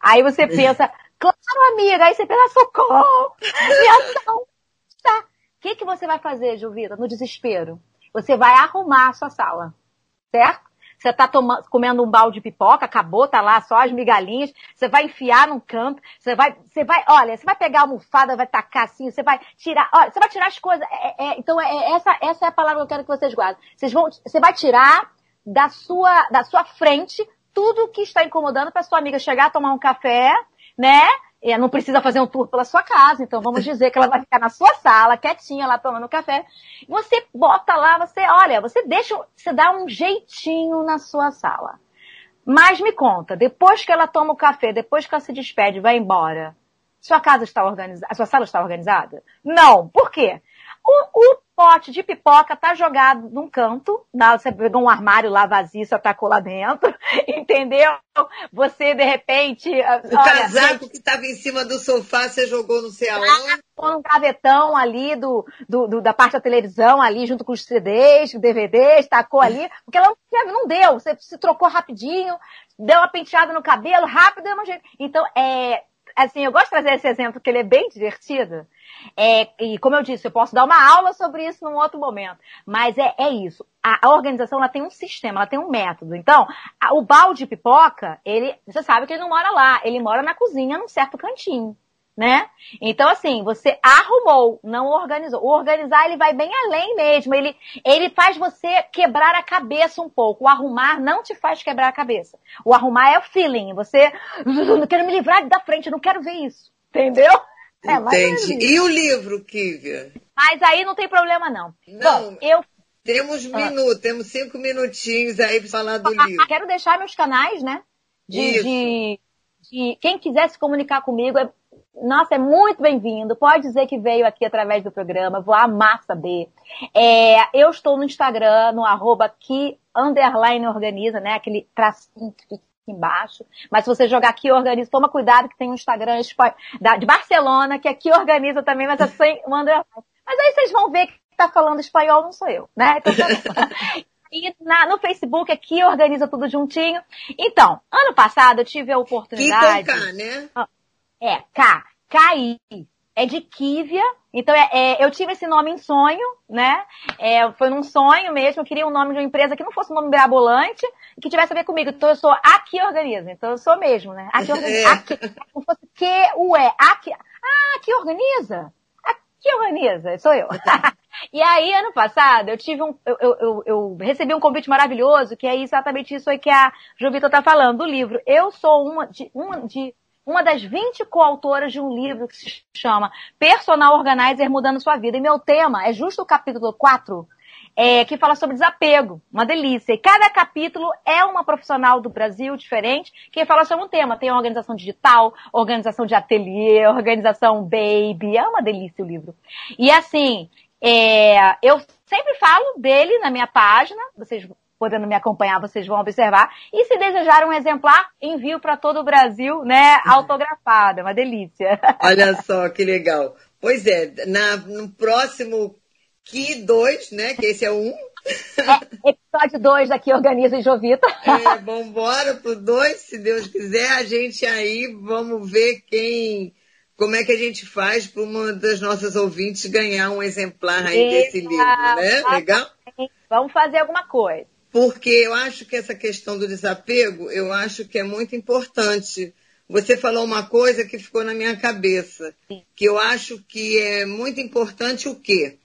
Aí você pensa, claro, amiga. Aí você pensa, socorro. E ação. Tá. O que, que você vai fazer, Jovita, no desespero? Você vai arrumar a sua sala, certo? Você tá tomando, comendo um balde de pipoca, acabou, tá lá só as migalhinhas, você vai enfiar num canto, você vai, você vai, olha, você vai pegar a almofada, vai tacar assim, você vai tirar, olha, você vai tirar as coisas, é, é, então é, é, essa, essa é a palavra que eu quero que vocês guardem. Vocês vão, você vai tirar da sua, da sua frente tudo que está incomodando para sua amiga chegar, tomar um café, né? E não precisa fazer um tour pela sua casa, então vamos dizer que ela vai ficar na sua sala, quietinha lá tomando café. Você bota lá, você, olha, você deixa, você dá um jeitinho na sua sala. Mas me conta, depois que ela toma o café, depois que ela se despede, vai embora, sua casa está organizada, sua sala está organizada? Não. Por quê? O, o pote de pipoca tá jogado num canto, você pegou um armário lá vazio, você atacou lá dentro, entendeu? Você, de repente... O olha, casaco que estava em cima do sofá, você jogou não sei aonde. colocou num gavetão ali do, do, do, da parte da televisão, ali, junto com os CDs, DVDs, tacou ali, porque ela não, não deu. Você se trocou rapidinho, deu uma penteada no cabelo, rápido, deu um jeito. Então, é, assim, eu gosto de trazer esse exemplo, porque ele é bem divertido. É, e como eu disse, eu posso dar uma aula sobre isso num outro momento. Mas é, é isso. A, a organização ela tem um sistema, ela tem um método. Então, a, o balde de pipoca, ele, você sabe que ele não mora lá, ele mora na cozinha num certo cantinho. Né? Então, assim, você arrumou, não organizou. O organizar, ele vai bem além mesmo. Ele, ele faz você quebrar a cabeça um pouco. O arrumar não te faz quebrar a cabeça. O arrumar é o feeling. Você, não quero me livrar da frente, não quero ver isso. Entendeu? É, Entendi. E o livro, Kívia? Mas aí não tem problema, não. Não, Bom, eu... Temos ah. minutos, temos cinco minutinhos aí para falar do ah, livro. Quero deixar meus canais, né? De, de, de, quem quiser se comunicar comigo, é, nossa, é muito bem-vindo. Pode dizer que veio aqui através do programa, vou amar saber. É, eu estou no Instagram, no arroba que underline organiza, né? Aquele tracinho embaixo. Mas se você jogar aqui organiza, toma cuidado que tem um Instagram de Barcelona, que aqui organiza também, mas é sem o André. Mas aí vocês vão ver que está falando espanhol não sou eu, né? Então, e na, no Facebook aqui organiza tudo juntinho. Então, ano passado eu tive a oportunidade. Que com K, né? É, K. KI é de Kívia. Então, é, é, eu tive esse nome em sonho, né? É, foi num sonho mesmo. Eu queria um nome de uma empresa que não fosse um nome mirabolante e que tivesse a ver comigo. Então, eu sou aqui organiza. Então, eu sou mesmo, né? Aqui organiza. É. Aqui, como fosse Q-U-E. Aqui. Ah, aqui organiza. Aqui organiza. Sou eu. e aí, ano passado, eu tive um, eu, eu, eu, recebi um convite maravilhoso, que é exatamente isso aí que a Jovita tá falando, do livro. Eu sou uma de, uma de uma das 20 coautoras de um livro que se chama Personal Organizer Mudando Sua Vida. E meu tema é justo o capítulo 4, é, que fala sobre desapego. Uma delícia. E cada capítulo é uma profissional do Brasil diferente que fala sobre um tema. Tem organização digital, organização de ateliê, organização baby. É uma delícia o livro. E assim, é, eu sempre falo dele na minha página. Vocês podendo me acompanhar, vocês vão observar. E se desejar um exemplar, envio para todo o Brasil, né, autografado. É uma delícia. Olha só que legal. Pois é, na, no próximo Ki 2, né, que esse é um. É, episódio 2 daqui Organiza Jovita. É, vambora pro 2, se Deus quiser, a gente aí vamos ver quem como é que a gente faz para uma das nossas ouvintes ganhar um exemplar aí desse livro, né? Legal? Vamos fazer alguma coisa porque eu acho que essa questão do desapego, eu acho que é muito importante. Você falou uma coisa que ficou na minha cabeça, que eu acho que é muito importante o quê?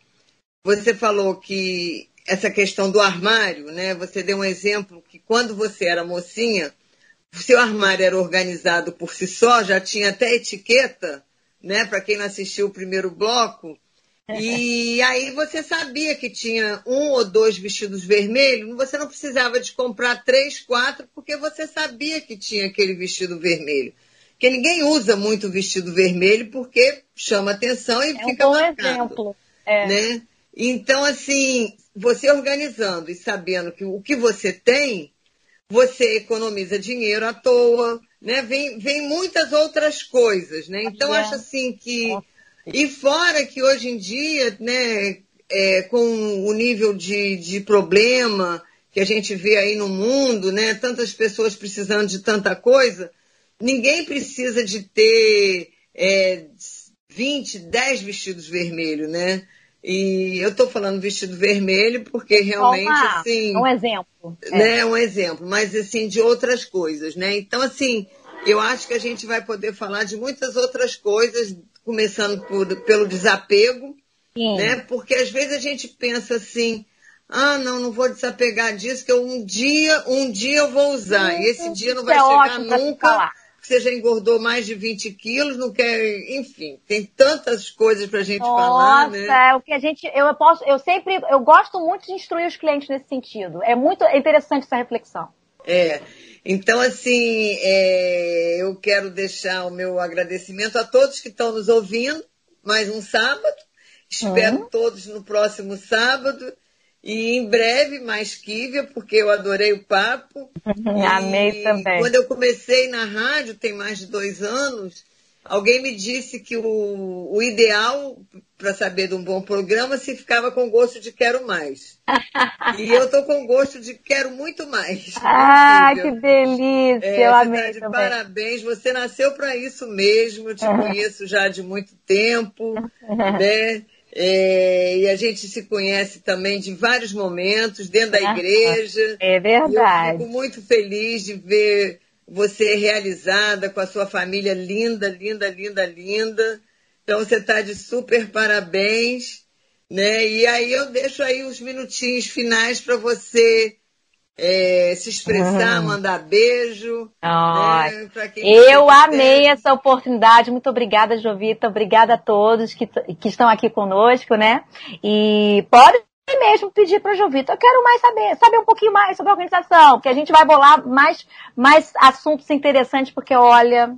Você falou que essa questão do armário, né? Você deu um exemplo que quando você era mocinha, o seu armário era organizado por si só, já tinha até etiqueta, né? Para quem não assistiu o primeiro bloco, e aí você sabia que tinha um ou dois vestidos vermelhos, você não precisava de comprar três, quatro, porque você sabia que tinha aquele vestido vermelho. Porque ninguém usa muito vestido vermelho porque chama atenção e é fica um bom marcado. Exemplo. É. Né? Então, assim, você organizando e sabendo que o que você tem, você economiza dinheiro à toa, né? Vem, vem muitas outras coisas, né? Então, é. acho assim que e fora que hoje em dia, né, é, com o nível de, de problema que a gente vê aí no mundo, né, tantas pessoas precisando de tanta coisa, ninguém precisa de ter é, 20, 10 vestidos vermelhos, né? E eu estou falando vestido vermelho porque realmente, Uma, assim... Um exemplo. Né, é. um exemplo, mas assim, de outras coisas, né? Então, assim, eu acho que a gente vai poder falar de muitas outras coisas começando por, pelo desapego, Sim. né? Porque às vezes a gente pensa assim, ah, não, não vou desapegar disso, que eu, um dia, um dia eu vou usar. e esse dia não vai é chegar nunca. Você já engordou mais de 20 quilos, não quer, enfim, tem tantas coisas para a gente Nossa, falar, né? É, o que a gente, eu posso, eu sempre, eu gosto muito de instruir os clientes nesse sentido. É muito interessante essa reflexão. É. Então, assim, é, eu quero deixar o meu agradecimento a todos que estão nos ouvindo. Mais um sábado. Espero uhum. todos no próximo sábado. E em breve, mais Kívia, porque eu adorei o papo. Amei também. Quando eu comecei na rádio, tem mais de dois anos, Alguém me disse que o, o ideal para saber de um bom programa se ficava com gosto de quero mais. e eu tô com gosto de quero muito mais. Ah, que delícia! É, eu tá amei tá parabéns, você nasceu para isso mesmo. Eu te conheço já de muito tempo, né? É, e a gente se conhece também de vários momentos dentro da igreja. É verdade. eu fico muito feliz de ver você realizada com a sua família linda, linda, linda, linda. Então você está de super parabéns, né? E aí eu deixo aí os minutinhos finais para você é, se expressar, uhum. mandar beijo. Né? eu amei essa oportunidade. Muito obrigada, Jovita. Obrigada a todos que, que estão aqui conosco, né? E pode mesmo pedir para a Jovita, eu quero mais saber, saber um pouquinho mais sobre a organização, porque a gente vai bolar mais, mais assuntos interessantes, porque olha,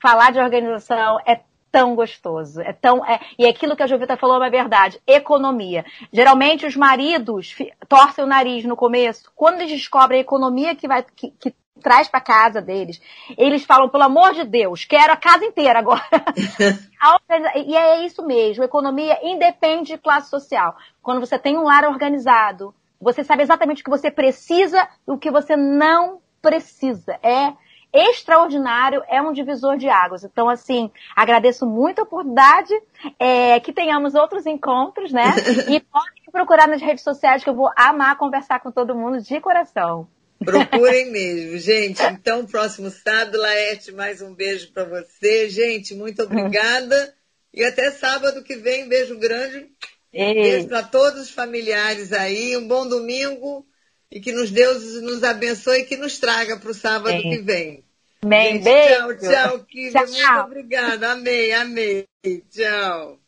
falar de organização é tão gostoso, é tão, é, e aquilo que a Jovita falou é verdade, economia. Geralmente os maridos torcem o nariz no começo, quando eles descobrem a economia que vai, que, que traz para casa deles. Eles falam, pelo amor de Deus, quero a casa inteira agora. e é isso mesmo, economia independe de classe social. Quando você tem um lar organizado, você sabe exatamente o que você precisa e o que você não precisa. É extraordinário, é um divisor de águas. Então, assim, agradeço muito a oportunidade, é, que tenhamos outros encontros, né? E podem me procurar nas redes sociais que eu vou amar conversar com todo mundo de coração. Procurem mesmo, gente. Então, próximo sábado, Laerte, mais um beijo para você. Gente, muito obrigada. E até sábado que vem, beijo grande. Ei. Beijo para todos os familiares aí. Um bom domingo. E que nos Deus nos abençoe e que nos traga para o sábado que vem. Bem, gente, beijo. Tchau, tchau, Kívia. Muito obrigada. Amei, amei. Tchau.